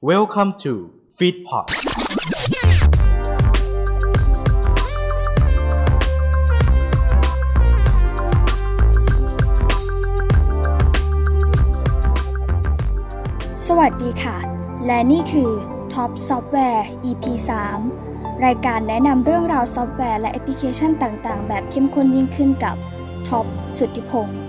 Welcome to Fitpod สวัสดีค่ะ และนี่คือ Top Software EP 3 รายการแนะนำเรื่องราวซอฟต์แวร์และแอปพลิเคชันต่างๆ แบบเข้มข้นยิ่งขึ้นกับท็อปสุทธิพงศ์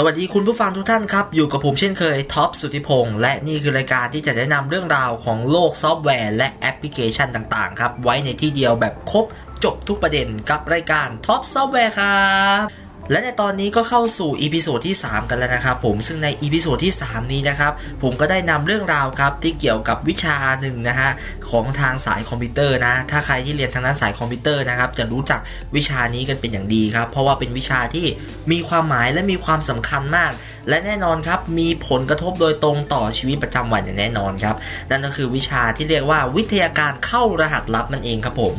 สวัสดีคุณผู้ฟังทุกท่านครับ อยู่กับผมเช่นเคยท็อปสุทธิพงศ์และนี่คือรายการที่จะแนะนำเรื่องราวของโลกซอฟต์แวร์และแอปพลิเคชันต่างๆ ครับ ไว้ในที่เดียวแบบครบจบทุกประเด็นกับรายการ Top Software ครับ และในตอนนี้ก็เข้าสู่ episode ที่ 3 กันแล้วนะครับผมซึ่งใน episode ที่ 3 นี้นะครับผมก็ได้นำเรื่องราวครับที่เกี่ยวกับวิชาหนึ่งนะฮะของทางสายคอมพิวเตอร์นะถ้าใครที่เรียนทางด้านสายคอมพิวเตอร์นะครับจะรู้จักวิชานี้กันเป็นอย่างดีครับเพราะว่าเป็นวิชาที่มีความหมายและมีความสำคัญมาก และแน่นอนครับมีผลกระทบโดยตรงต่อชีวิตประจำวันอย่างแน่นอนครับนั่นก็คือวิชาที่เรียกว่าวิทยาการเข้ารหัสลับนั่นเองครับผม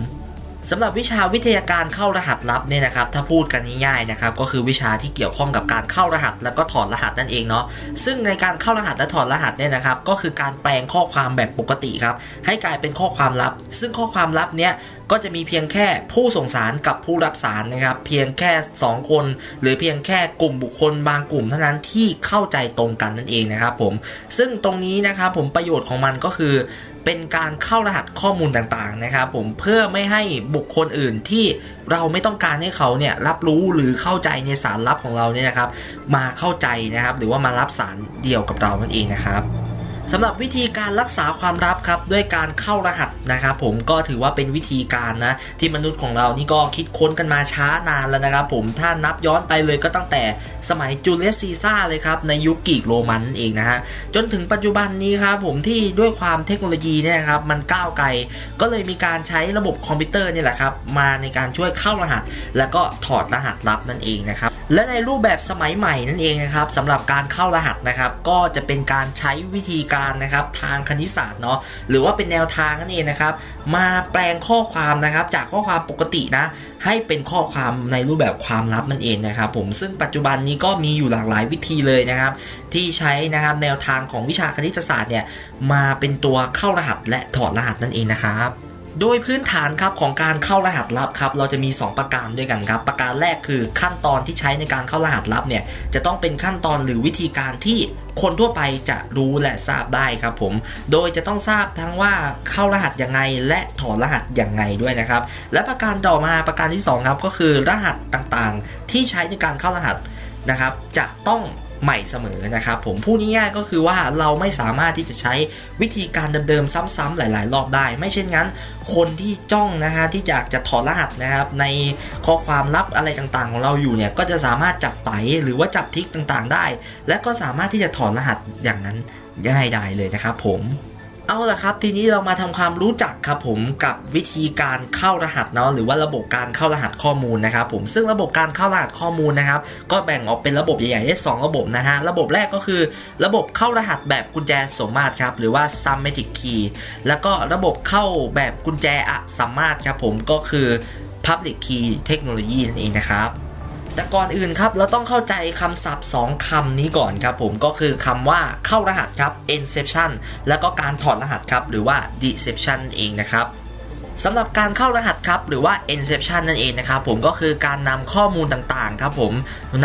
สำหรับวิชาวิทยาการเข้ารหัสลับเนี่ยนะครับถ้าพูดกันง่ายๆนะครับก็คือวิชาที่เกี่ยวข้องกับการเข้ารหัส แล้วก็ถอดรหัสนั่นเองเนาะซึ่งในการเข้ารหัสและถอดรหัสเนี่ยนะครับก็คือการแปลงข้อความแบบปกติครับให้กลายเป็นข้อความลับ ซึ่งข้อความลับเนี้ยก็จะมีเพียงแค่ผู้ส่งสารกับผู้รับสารนะครับเพียงแค่ 2 คน หรือเพียงแค่กลุ่มบุคคลบางกลุ่มเท่านั้นที่เข้าใจตรงกันนั่นเองนะครับผมซึ่งตรงนี้นะครับผมประโยชน์ของมันก็คือ เป็นการเข้ารหัสข้อมูลต่างๆนะครับผมเพื่อไม่ให้บุคคลอื่นที่เราไม่ต้องการให้เขาเนี่ยรับรู้หรือเข้าใจในสารลับของเราเนี่ยนะครับ มาเข้าใจนะครับ หรือว่ามารับสารเดียวกับเรานั่นเองนะครับ สำหรับวิธีการรักษาความลับครับด้วยการเข้ารหัสนะครับผมก็ถือว่าเป็นวิธีการนะที่มนุษย์ของเรานี่ก็คิดค้นกันมาช้านานแล้วนะครับผมถ้านับย้อนไปเลยก็ตั้งแต่สมัยจูเลียสซีซ่าเลยครับในยุคกรีกโรมันเองนะฮะจนถึงปัจจุบันนี้ครับผมที่ด้วยความเทคโนโลยีเนี่ยครับมันก้าวไกลก็เลยมีการใช้ระบบคอมพิวเตอร์นี่แหละครับมาในการช่วยเข้ารหัส แล้วก็ถอดรหัสลับนั่นเองนะครับและในรูปแบบสมัยใหม่นั่นเองนะครับสำหรับการเข้ารหัสนะครับก็จะเป็นการใช้วิธีการนะครับทางคณิตศาสตร์เนาะหรือว่าเป็นแนวทางนั่นเองนะครับ มาแปลงข้อความนะครับ จากข้อความปกตินะ ให้เป็นข้อความในรูปแบบความลับนั่นเองนะครับผมซึ่งปัจจุบันนี้ก็มีอยู่หลากหลายวิธีเลยนะครับ ที่ใช้นะครับแนวทางของวิชาคณิตศาสตร์เนี่ยมาเป็นตัวเข้ารหัสและถอดรหัสนั่นเองนะครับ โดยพื้นฐานครับของการเข้ารหัสลับครับเราจะมี 2 ประการด้วยกันครับ ประการแรกคือขั้นตอนที่ใช้ในการเข้ารหัสลับเนี่ยจะต้องเป็นขั้นตอนหรือวิธีการที่คนทั่วไปจะรู้และทราบได้ครับผม โดยจะต้องทราบทั้งว่าเข้ารหัสยังไงและถอดรหัสยังไงด้วยนะครับ และประการต่อมาประการที่ 2 ครับก็คือรหัสต่างๆ ที่ใช้ในการเข้ารหัสนะครับ จะต้อง ใหม่เสมอนะครับผมพูดง่ายๆก็คือว่าเราไม่สามารถที่จะใช้วิธีการเดิมๆซ้ำๆหลาย ๆ รอบได้ ไม่เช่นงั้น คนที่จ้องนะฮะที่อยากจะถอดรหัสนะครับในข้อความลับอะไรต่างๆ ของเราอยู่เนี่ยก็จะสามารถจับไตหรือว่าจับทิกต่างๆ ได้ และก็สามารถที่จะถอดรหัสอย่างนั้นง่ายได้เลยนะครับผม เอาละครับ ทีนี้เรามาทำความรู้จักครับผมกับวิธีการเข้ารหัสเนาะหรือว่าระบบการเข้ารหัสข้อมูลนะครับผมซึ่งระบบการเข้ารหัสข้อมูลนะครับก็แบ่งออกเป็นระบบใหญ่ๆได้2ระบบนะฮะระบบแรกก็คือ ระบบเข้ารหัสแบบกุญแจสมมาตรครับหรือว่า summatic key แล้วก็ระบบเข้าแบบกุญแจอะสมมาตรครับผมก็คือ public key technology นั่นเองนะครับ แต่ก่อนอื่นครับเราต้องเข้าใจคำศัพท์2คำนี้ก่อนครับผมก็คือคำว่าเข้ารหัสครับ encryption แล้วก็การถอดรหัสครับ หรือว่า deception เองนะครับสำหรับการเข้ารหัสครับหรือว่า encryption นั่นเองนะครับผมก็คือการนำข้อมูลต่างๆครับผม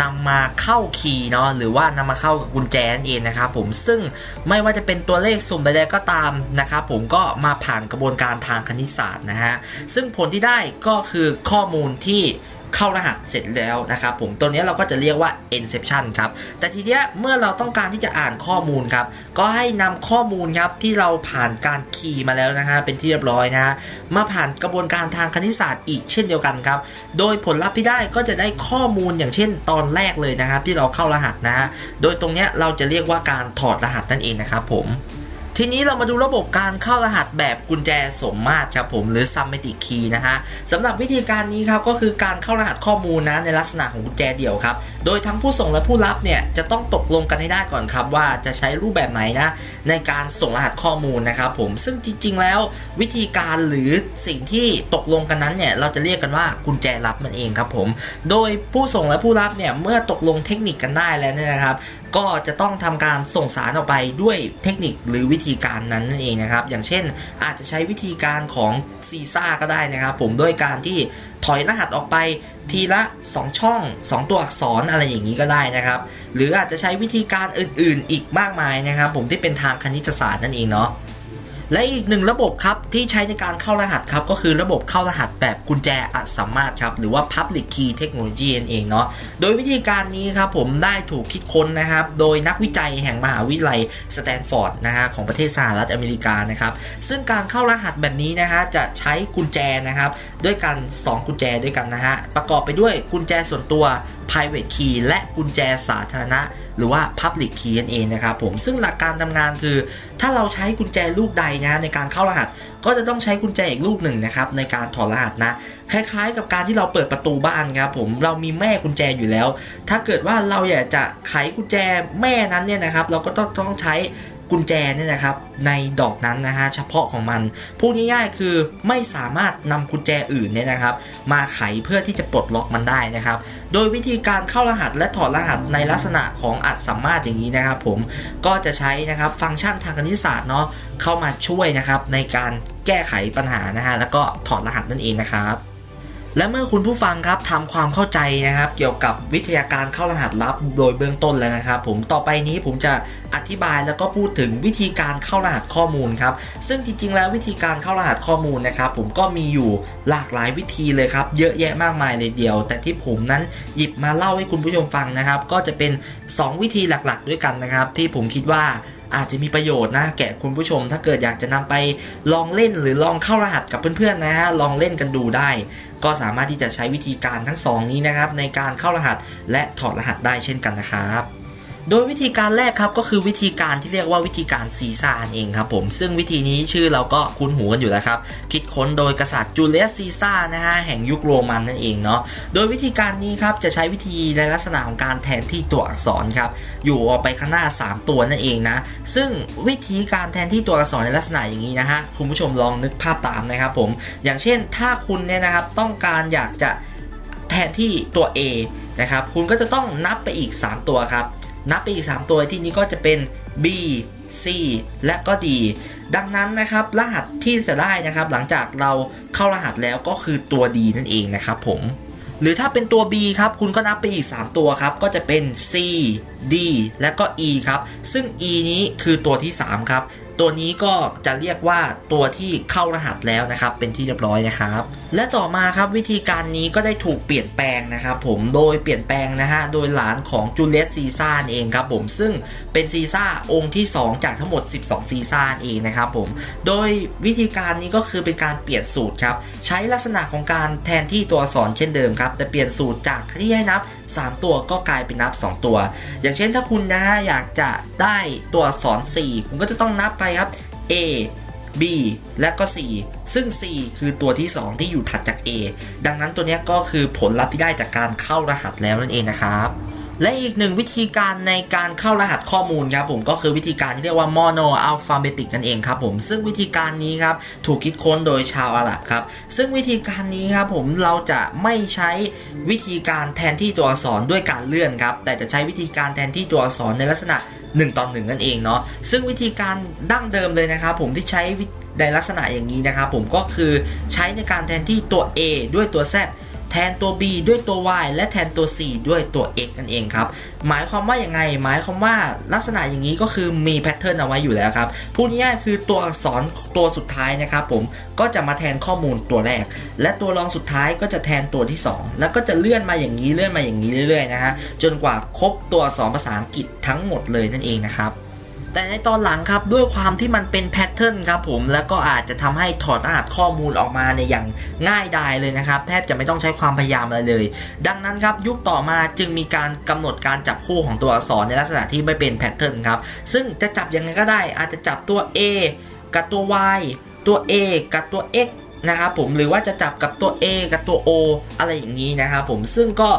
นำมาเข้าคีย์เนาะหรือว่านำมาเข้ากับกุญแจนั่นเองนะครับผมซึ่งไม่ว่าจะเป็นตัวเลขสุ่มใดๆก็ตามนะครับผมก็มาผ่านกระบวนการทางคณิตศาสตร์นะฮะซึ่งผลที่ได้ก็คือข้อมูลที่ เข้ารหัสเสร็จแล้วนะครับผมตัวนี้เราก็จะเรียกว่า encryption ครับ แต่ทีเนี้ยเมื่อเราต้องการที่จะอ่านข้อมูลครับ ก็ให้นำข้อมูลครับที่เราผ่านการคีย์มาแล้วนะฮะเป็นที่เรียบร้อยนะฮะมาผ่านกระบวนการทางคณิตศาสตร์อีกเช่นเดียวกันครับ โดยผลลัพธ์ที่ได้ก็จะได้ข้อมูลอย่างเช่นตอนแรกเลยนะครับที่เราเข้ารหัสนะฮะโดยตรงเนี้ยเราจะเรียกว่าการถอดรหัสนั่นเองนะครับผม ทีนี้เรามาดูระบบการเข้ารหัสแบบกุญแจสมมาตรครับผมหรือ Summatic Key นะฮะสำหรับวิธีการนี้ครับก็คือการเข้ารหัสข้อมูลนะในลักษณะของกุญแจเดี่ยวครับ โดยทั้งผู้ส่งและผู้รับเนี่ยจะต้องตกลงกันให้ได้ก่อนครับว่าจะใช้รูปแบบไหนนะในการส่งรหัสข้อมูลนะครับผมซึ่งจริง ๆ แล้ววิธีการหรือสิ่งที่ตกลงกันนั้นเนี่ยเราจะเรียกกันว่ากุญแจรับมันเองครับผม โดยผู้ส่งและผู้รับเนี่ยเมื่อตกลงเทคนิคกันได้แล้วเนี่ยนะครับ ก็จะต้องทำการส่งสารออกไปด้วยเทคนิคหรือวิธีการนั้นนั่นเองนะครับ อย่างเช่นอาจจะใช้วิธีการของซีซ่าก็ได้นะครับ ผมด้วยการที่ถอยรหัสออกไปทีละ 2 ช่อง 2 ตัวอักษรอะไรอย่างนี้ก็ได้นะครับ หรืออาจจะใช้วิธีการอื่นๆ อีกมากมายนะครับ ผมที่เป็นทางคณิตศาสตร์นั่นเองเนาะ และอีกหนึ่งระบบครับที่ใช้ในการเข้ารหัสครับก็คือระบบเข้ารหัสแบบกุญแจอัตสามารถครับหรือว่า Public Key Technology นั่นเองเนาะโดยวิธีการนี้ครับผมได้ถูกคิดค้นนะครับโดยนักวิจัยแห่งมหาวิทยาลัยสแตนฟอร์ดนะฮะของประเทศสหรัฐอเมริกานะครับซึ่งการเข้ารหัสแบบนี้นะฮะจะใช้กุญแจนะครับด้วยกัน 2 กุญแจด้วยกันนะฮะประกอบไปด้วยกุญแจส่วนตัว private key และกุญแจสาธารณะ หรือว่า Public Key นั่นเองนะครับผมซึ่งหลักการทำงานคือ ถ้าเราใช้กุญแจลูกใดนะในการเข้ารหัส ก็จะต้องใช้กุญแจอีกลูกหนึ่งนะครับในการถอดรหัสนะ คล้ายๆ กับการที่เราเปิดประตูบ้านครับผมเรามีแม่กุญแจอยู่แล้ว ถ้าเกิดว่าเราอยากจะไขกุญแจแม่นั้นเนี่ยนะครับ เราก็ต้องต้องใช้ กุญแจเนี่ยนะครับในดอกนั้นนะฮะเฉพาะของมันพูดง่ายๆคือไม่สามารถนำกุญแจอื่นเนี่ยนะครับ มาไขเพื่อที่จะปลดล็อกมันได้นะครับ โดยวิธีการเข้ารหัสและถอดรหัสในลักษณะของอัดสามารถอย่างนี้นะครับ ผมก็จะใช้นะครับฟังก์ชันทางคณิตศาสตร์เนาะเข้ามาช่วยนะครับในการแก้ไขปัญหานะฮะแล้วก็ถอดรหัสนั่นเองนะครับ และเมื่อคุณผู้ฟังครับทำความเข้าใจนะครับ เกี่ยวกับวิทยาการเข้ารหัสลับโดยเบื้องต้นแล้วนะครับ ผมต่อไปนี้ผมจะอธิบายแล้วก็พูดถึงวิธีการเข้ารหัสข้อมูลครับ ซึ่งจริงๆ แล้ววิธีการเข้ารหัสข้อมูลนะครับ ผมก็มีอยู่หลากหลายวิธีเลยครับ เยอะแยะมากมายเลยเดียว แต่ที่ผมนั้นหยิบมาเล่าให้คุณผู้ชมฟังนะครับ ก็จะเป็น 2 วิธีหลักๆ ด้วยกันนะครับ ที่ผมคิดว่าอาจจะมีประโยชน์นะแก่คุณผู้ชม ถ้าเกิดอยากจะนำไปลองเล่นหรือลองเข้ารหัสกับเพื่อนๆนะฮะลองเล่นกันดูได้ ก็สามารถที่จะใช้วิธีการทั้งสองนี้นะครับในการเข้ารหัสและถอดรหัสได้เช่นกันนะครับ โดยวิธีการแรกครับก็คือวิธีการที่เรียกว่าวิธีการซีซ่าเองครับผม ซึ่งวิธีนี้ชื่อเราก็คุ้นหูกันอยู่แล้วครับ คิดค้นโดยกษัตริย์จูเลียสซีซ่านะฮะแห่งยุคโรมันนั่นเองเนาะโดยวิธีการนี้ครับจะใช้วิธีในลักษณะของการแทนที่ตัวอักษรครับอยู่ออกไปข้างหน้า 3 ตัวนั่นเองนะซึ่งวิธีการแทนที่ตัวอักษรในลักษณะอย่างนี้นะฮะคุณผู้ชมลองนึกภาพตามนะครับผม อย่างเช่นถ้าคุณเนี่ยนะครับต้องการอยากจะแทนที่ตัว A นะครับ คุณก็จะต้องนับไปอีก 3 ตัวครับ นับไปอีก 3 ตัวที่นี้ก็จะเป็น B C และก็ D ดังนั้นนะครับรหัสที่จะได้นะครับหลังจากเราเข้ารหัสแล้วก็คือตัว D นั่นเองนะครับผมหรือถ้าเป็นตัว B ครับ คุณก็นับไปอีก 3 ตัวครับ ก็จะเป็น C D และก็ E ครับ ซึ่ง E นี้คือตัวที่ 3 ครับ ตัวนี้ก็จะเรียกว่าตัวที่เข้ารหัสแล้วนะครับ เป็นที่เรียบร้อยนะครับ และต่อมาครับวิธีการนี้ก็ได้ถูกเปลี่ยนแปลงนะครับผมโดยเปลี่ยนแปลงนะฮะโดยหลานของจูเลียสซีซ่าเองครับผมซึ่งเป็นซีซ่าองค์ที่ 2 จากทั้งหมด 12 ซีซ่าเองนะครับผมโดยวิธีการนี้ก็คือเป็นการเปลี่ยนสูตรครับใช้ลักษณะของการแทนที่ตัวอักษรเช่นเดิมครับแต่เปลี่ยนสูตรจากที่ให้นับ 3 ตัวก็กลายเป็นนับ 2 ตัว อย่างเช่นถ้าคุณนะฮะอยากจะได้ตัวอักษร4คุณก็จะต้องนับไปครับ A B และก็ C ซึ่ง C คือตัวที่ 2 ที่อยู่ถัดจาก A ดังนั้นตัวนี้ก็คือผลลัพธ์ที่ได้จากการเข้ารหัสแล้วนั่นเองนะครับและอีกหนึ่งวิธีการในการเข้ารหัสข้อมูลครับผมก็คือวิธีการที่เรียกว่า mono alphabetic นั่นเองครับผมซึ่งวิธีการนี้ครับถูกคิดค้นโดยชาวอาหรับครับ ซึ่งวิธีการนี้ครับผมเราจะไม่ใช้วิธีการแทนที่ตัวอักษรด้วยการเลื่อนครับแต่จะใช้วิธีการแทนที่ตัวอักษรในลักษณะ 1ต่อ1นั่นเองเนาะซึ่งวิธีการดั้งเดิมเลยนะครับผมที่ใช้ในลักษณะอย่างนี้นะครับผมก็คือใช้ในการแทนที่ตัว A ด้วยตัว Z แทนตัว B ด้วยตัว Y และแทนตัว C ด้วยตัว X นั่นเองครับหมายความว่าอย่างไง หมายความว่าลักษณะอย่างนี้ก็คือมีแพทเทิร์นเอาไว้อยู่แล้วครับพูดง่ายๆคือตัวอักษรตัวสุดท้ายนะครับผมก็จะมาแทนข้อมูลตัวแรก และตัวรองสุดท้ายก็จะแทนตัวที่ 2 แล้วก็จะเลื่อนมาอย่างนี้เลื่อนมาอย่างนี้เรื่อยๆนะฮะจนกว่าครบตัวอักษรภาษาอังกฤษทั้งหมดเลยนั่นเองนะครับ แต่ในตอนหลังครับด้วยความที่มันเป็นแพทเทิร์นครับผมแล้วก็อาจจะทำให้ถอดรหัสข้อมูลออกมาในอย่างง่ายดายเลยนะครับ แทบจะไม่ต้องใช้ความพยายามอะไรเลย ดังนั้นครับยุคต่อมาจึงมีการกำหนดการจับคู่ของตัวอักษรในลักษณะที่ไม่เป็นแพทเทิร์นครับซึ่งจะจับยังไงก็ได้อาจจะจับตัว A กับตัว Y ตัว A กับตัว X นะครับผมหรือว่าจะจับกับตัว A กับตัว O อะไรอย่างนี้นะครับผมซึ่งก็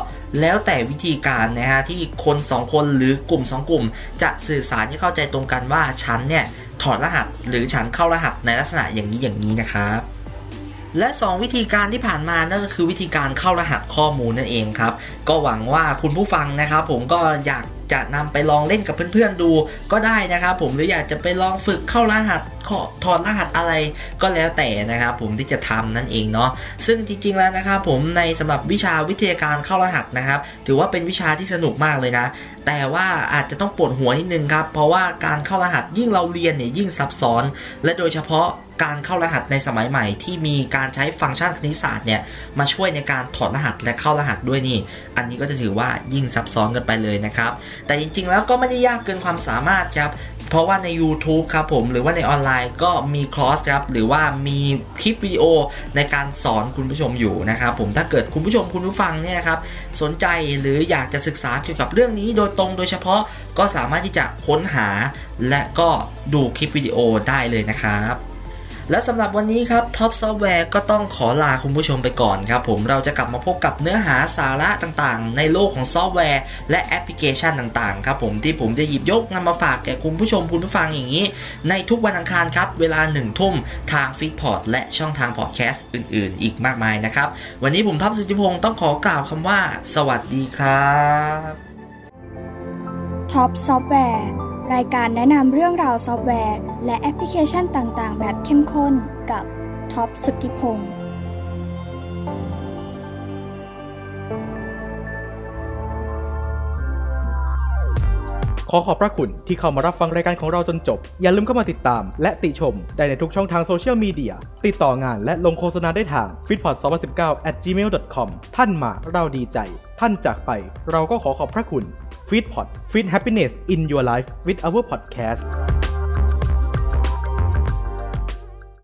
แล้วแต่วิธีการนะฮะที่คน 2 คนหรือกลุ่ม 2 กลุ่ม จะสื่อสารให้เข้าใจตรงกันว่าฉันเนี่ยถอดรหัสหรือฉันเข้ารหัสในลักษณะอย่างนี้อย่างนี้นะครับและ 2 วิธีการที่ผ่านมานั่นก็คือวิธีการเข้ารหัสข้อมูลนั่นเองครับ ก็หวังว่าคุณผู้ฟังนะครับ ผมก็อยาก จะนำไปลองเล่นกับเพื่อนๆดูก็ได้นะครับผมหรืออยากจะไปลองฝึกเข้ารหัสขอถอดรหัสอะไรก็แล้วแต่นะครับผมที่จะทำนั่นเองเนาะซึ่งจริงๆแล้วนะครับผมในสำหรับวิชาวิทยาการเข้ารหัสนะครับ ถือว่าเป็นวิชาที่สนุกมากเลยนะ แต่ว่าอาจจะต้องปวดหัวนิดนึงครับเพราะว่าการเข้ารหัสยิ่งเราเรียนเนี่ยยิ่งซับซ้อน และโดยเฉพาะ การเข้ารหัสในสมัยใหม่ ที่มีการใช้ฟังก์ชันคณิตศาสตร์เนี่ยมาช่วยในการถอดรหัสและเข้ารหัสด้วยนี่ อันนี้ก็จะถือว่ายิ่งซับซ้อนกันไปเลยนะครับ แต่จริงๆ แล้วก็ไม่ได้ยากเกินความสามารถครับเพราะว่าใน YouTube ครับผมหรือว่าในออนไลน์ก็มีคลอสครับหรือว่ามีคลิปวิดีโอในการสอนคุณผู้ชมอยู่นะครับผมถ้าเกิดคุณผู้ชมคุณผู้ฟังเนี่ยครับสนใจหรืออยากจะศึกษาเกี่ยวกับเรื่องนี้โดยตรงโดยเฉพาะก็สามารถที่จะค้นหา และก็ดูคลิปวิดีโอได้เลยนะครับ และสำหรับวันนี้ครับ Top Software ก็ต้องขอลาคุณผู้ชมไปก่อนครับผมเราจะกลับมาพบกับเนื้อหาสาระต่างๆ ในโลกของซอฟต์แวร์ และแอปพลิเคชันต่างๆครับผมที่ผมจะหยิบยกนำมาฝากแก่คุณผู้ชมคุณผู้ฟังอย่างนี้ ในทุกวันอังคารครับ เวลาหนึ่งทุ่มทาง Fitpod และช่องทางพอดแคสต์อื่นๆ อีกมากมายนะครับ วันนี้ผมท็อปสุทธิพงศ์ต้องขอกล่าวคำว่า สวัสดีครับ Top Software รายการแนะนำเรื่องราวซอฟต์แวร์ และแอปพลิเคชันต่าง ๆ แบบเข้มข้นกับท็อปสุทธิพงศ์ขอขอบพระคุณที่เข้ามารับฟังรายการของเราจนจบ อย่าลืมเข้ามาติดตาม และติชม ได้ในทุกช่องทางโซเชียลมีเดีย ติดต่องานและลงโฆษณาได้ทาง f i t p o d 2 0 1 9 at gmail.com ท่านมาเราดีใจ ท่านจากไป เราก็ขอขอบพระคุณ f i t p o d Fit Happiness in Your Life with our podcast